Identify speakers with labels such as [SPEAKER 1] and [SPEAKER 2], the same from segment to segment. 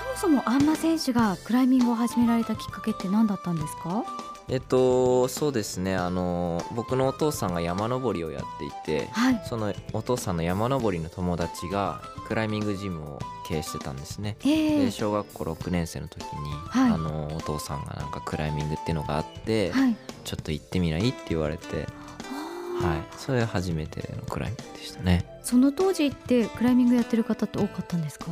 [SPEAKER 1] そもそもあんま選手がクライミングを始められたきっかけって何だったんですか？
[SPEAKER 2] えっとそうですね。あの僕のお父さんが山登りをやっていて、
[SPEAKER 1] はい、
[SPEAKER 2] そのお父さんの山登りの友達がクライミングジムを経営してたんですね、
[SPEAKER 1] え。ー、
[SPEAKER 2] で小学校6年生の時に、
[SPEAKER 1] はい、
[SPEAKER 2] あのお父さんがなんかクライミングっていうのがあって、
[SPEAKER 1] はい、
[SPEAKER 2] ちょっと行ってみないって言われてはい、それ初めてのクライミングでしたね。
[SPEAKER 1] その当時ってクライミングやってる方って多かったんですか？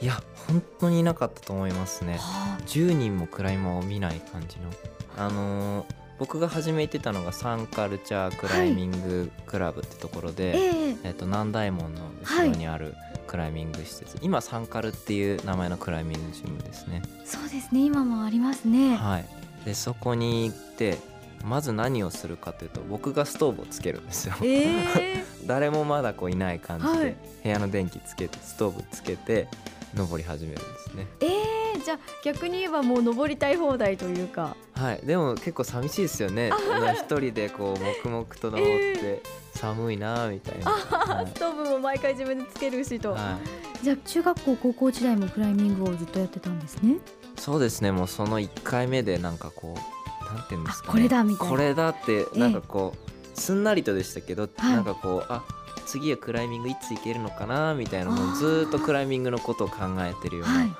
[SPEAKER 2] いや本当にいなかったと思いますね、
[SPEAKER 1] はあ、
[SPEAKER 2] 10人もクライマーを見ない感じの。あのー、僕が始めてたのがサンカルチャークライミングクラブってところで、はい、え。ー、えー、と南大門の後ろにあるクライミング施設、はい、今サンカルっていう名前のクライミングジムですね。
[SPEAKER 1] そうですね。今もありますね。
[SPEAKER 2] はい。でそこに行ってまず何をするかというと僕がストーブをつけるんですよ、
[SPEAKER 1] えー、
[SPEAKER 2] 誰もまだこういない感じで、部屋の電気つけてストーブつけて登り始めるんですね。
[SPEAKER 1] えー、じゃあ逆に言えばもう登りたい放題というか。
[SPEAKER 2] はい。でも結構寂しいですよね。一人でこう黙々と登って、寒いなみたいな、
[SPEAKER 1] はい、ストーブも毎回自分でつけるしと、はい、じゃあ中学校高校時代もクライミングをずっとやってたんですね？
[SPEAKER 2] そうですね。もうその1回目でなんかこうなんていうんですか、
[SPEAKER 1] ね、これだみたいな。
[SPEAKER 2] これだってなんかこう、えー、すんなりとでしたけど、はい、なんかこうあ次はクライミングいつ行けるのかなみたいなもうずっとクライミングのことを考えてるような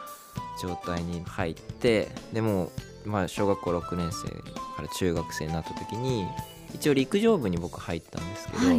[SPEAKER 2] 状態に入って、でもまあ小学校6年生から中学生になった時に一応陸上部に僕入ったんですけど、はい、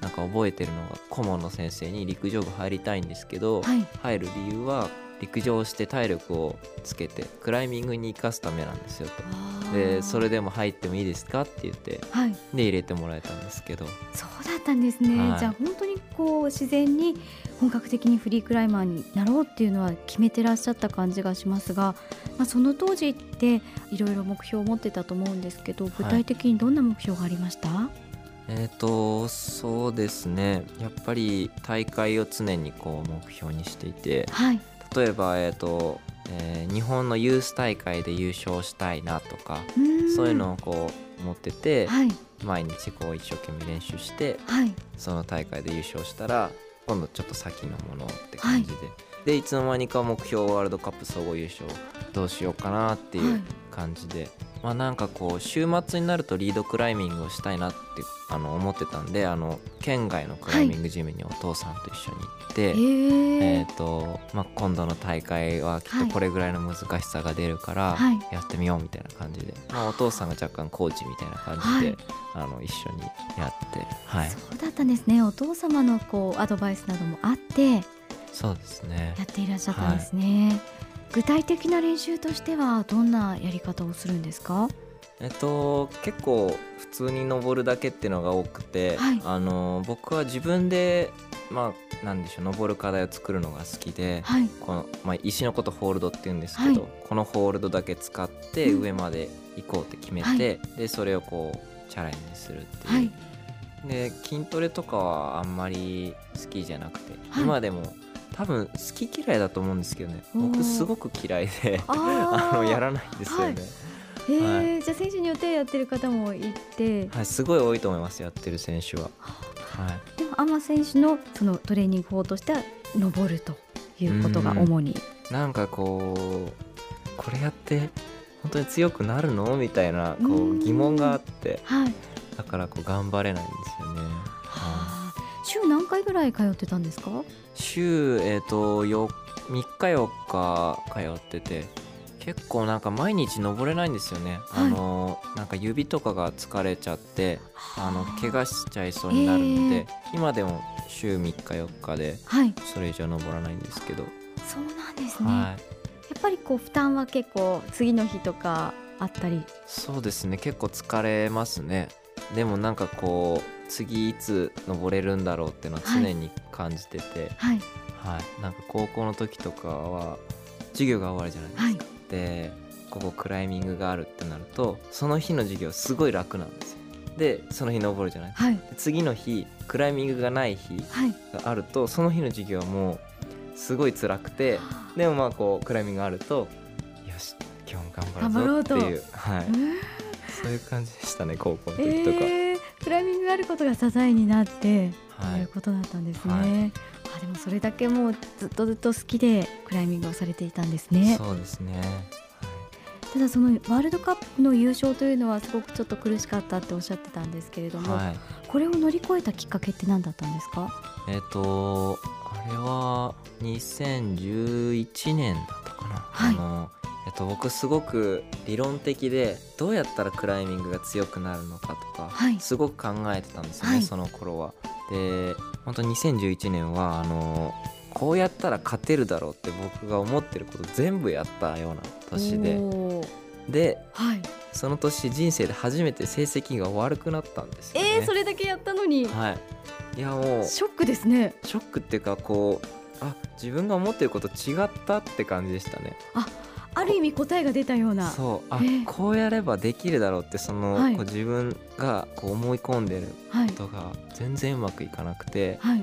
[SPEAKER 2] なんか覚えてるのが顧問の先生に陸上部入りたいんですけど、
[SPEAKER 1] はい、
[SPEAKER 2] 入る理由は陸上して体力をつけてクライミングに生かすためなんですよと。でそれでも入ってもいいですかって言って、
[SPEAKER 1] はい、
[SPEAKER 2] で入れてもらえたんですけど。
[SPEAKER 1] そうだったんですね、はい、じゃあ本当にこう自然に本格的にフリークライマーになろうっていうのは決めてらっしゃった感じがしますが、まあ、その当時っていろいろ目標を持ってたと思うんですけど具体的にどんな目標がありました、はい
[SPEAKER 2] えーと、そうですね。やっぱり大会を常にこう目標にしていて、
[SPEAKER 1] はい、
[SPEAKER 2] 例えば、えーとえー、日本のユース大会で優勝したいなとかそういうのをこう持ってて、
[SPEAKER 1] はい、
[SPEAKER 2] 毎日こう一生懸命練習して、
[SPEAKER 1] はい、
[SPEAKER 2] その大会で優勝したら今度ちょっと先のものって感じで、はい、でいつの間にか目標ワールドカップ総合優勝どうしようかなっていう感じで、まあなんかこう週末になるとリードクライミングをしたいなってあの思ってたんであの県外のクライミングジムにお父さんと一緒に行って、はい、えー、とまあ、今度の大会はきっとこれぐらいの難しさが出るからやってみようみたいな感じで、まあ、お父さんが若干コーチみたいな感じで、あの一緒にやって、はい、
[SPEAKER 1] そうだったんですね。お父様のこうアドバイスなどもあって
[SPEAKER 2] そうですね。
[SPEAKER 1] やっていらっしゃったんですね。具体的な練習としてはどんなやり方をするんですか？
[SPEAKER 2] えっと、結構普通に登るだけっていうのが多くて、
[SPEAKER 1] はい、
[SPEAKER 2] あの僕は自分でまあなんでしょう登る課題を作るのが好きで、
[SPEAKER 1] はい、
[SPEAKER 2] このまあ、石のことホールドっていうんですけど、はい、このホールドだけ使って上まで行こうって決めて、うん、でそれをこうチャレンジするっていう、で筋トレとかはあんまり好きじゃなくて、今でも多分好き嫌いだと思うんですけどね。僕すごく嫌いで あのやらないんですよね。はい。
[SPEAKER 1] えー、はい、じゃあ選手によってやってる方もいて、
[SPEAKER 2] はい、すごい多いと思いますやってる選手は。
[SPEAKER 1] はい、でもアマ選手のそのトレーニング法としては登るということが主に。
[SPEAKER 2] なんかこうこれやって本当に強くなるの？みたいなこう疑問があって、
[SPEAKER 1] はい、
[SPEAKER 2] だからこう頑張れないんですよね。
[SPEAKER 1] はあ、週何回ぐらい通ってたんですか？
[SPEAKER 2] 週、えーと、3日4日通ってて結構なんか毎日登れないんですよね、はい、あのなんか指とかが疲れちゃってあ。の怪我しちゃいそうになるので、え。ー、今でも週3日4日でそれ以上登らないんですけど、はい、
[SPEAKER 1] そうなんですね、はい、やっぱりこう負担は結構次の日とかあったり？
[SPEAKER 2] そうですね。結構疲れますねでもなんかこう次いつ登れるんだろうっていうのは常に感じてて、
[SPEAKER 1] はい、
[SPEAKER 2] はい、なんか高校の時とかは授業が終わるじゃないですか。はい、でここクライミングがあるってなるとその日の授業すごい楽なんですよ。でその日登るじゃない？
[SPEAKER 1] はい、
[SPEAKER 2] 次の日クライミングがない日があると、その日の授業はもうすごい辛くてでもまあこうクライミングがあるとよし今日も頑張るぞっていう、はい、そういう感じでしたね高校の時とか。
[SPEAKER 1] えークライミングがあることが支えになって、はい、ということだったんですね。あでもそれだけもうずっとずっと好きでクライミングをされていたんですね。
[SPEAKER 2] そうですね。
[SPEAKER 1] ただそのワールドカップの優勝というのはすごくちょっと苦しかったっておっしゃってたんですけれども、はい、これを乗り越えたきっかけって何だったんですか？
[SPEAKER 2] えっ、ー、とあれは2011年だったかな、はい、あのえっと、僕すごく理論的でどうやったらクライミングが強くなるのかとか、はい、すごく考えてたんですよね、はい、その頃は。で本当2011年はあのこうやったら勝てるだろうって僕が思ってること全部やったような年で。で、はい、その年人生で初めて成績が悪くなったんですよ、ね、
[SPEAKER 1] えー、それだけやったのに、
[SPEAKER 2] はい、いやもう
[SPEAKER 1] ショックですね。
[SPEAKER 2] ショックっていうかこうあ自分が思ってること違ったって感じでしたね。
[SPEAKER 1] あある意味答えが出たような。
[SPEAKER 2] そう。あ、えー、こうやればできるだろうってその、はい、自分がこう思い込んでることが全然うまくいかなくて、はい、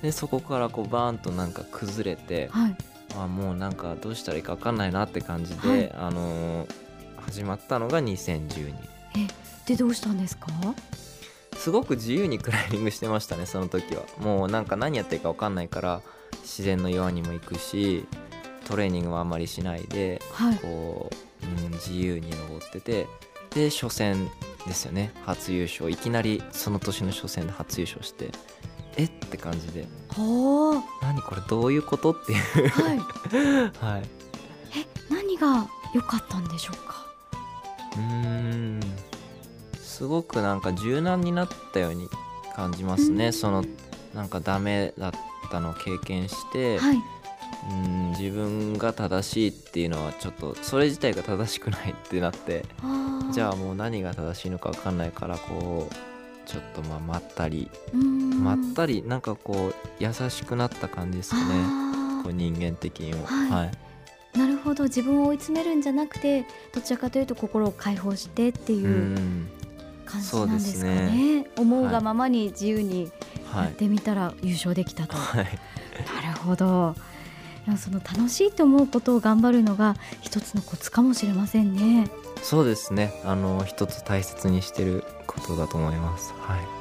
[SPEAKER 2] でそこからこうバーンとなんか崩れて、はい、あもうなんかどうしたらいいか分かんないなって感じで、はい、あのー、始まったのが2012
[SPEAKER 1] えでどうしたんですか？
[SPEAKER 2] すごく自由にクライミングしてましたねその時は。もうなんか何やっていいか分かんないから自然の岩にも行くしトレーニングもあんまりしないで、はい、こう、うん、自由に登っててで初戦ですよね。初優勝。いきなりその年の初戦で初優勝してえ？って感じで。何これどういうことっていう。はい、はい、
[SPEAKER 1] え？何が良かったんでしょうか？
[SPEAKER 2] うん。すごくなんか柔軟になったように感じますね、そのなんかダメだったのを経験して、はい、うん自分が正しいっていうのはちょっとそれ自体が正しくないってなってじゃあもう何が正しいのか分かんないからこうちょっとまあまったりまったりなんかこう優しくなった感じですかね。こう人間的にも。はい、はい。
[SPEAKER 1] なるほど。自分を追い詰めるんじゃなくてどちらかというと心を解放してっていう感じなんですかね、ね、思うがままに自由にやってみたら優勝できたと、はい、なるほどその楽しいと思うことを頑張るのが一つのコツかもしれませんね。
[SPEAKER 2] そうですね。あの一つ大切にしてることだと思います。はい。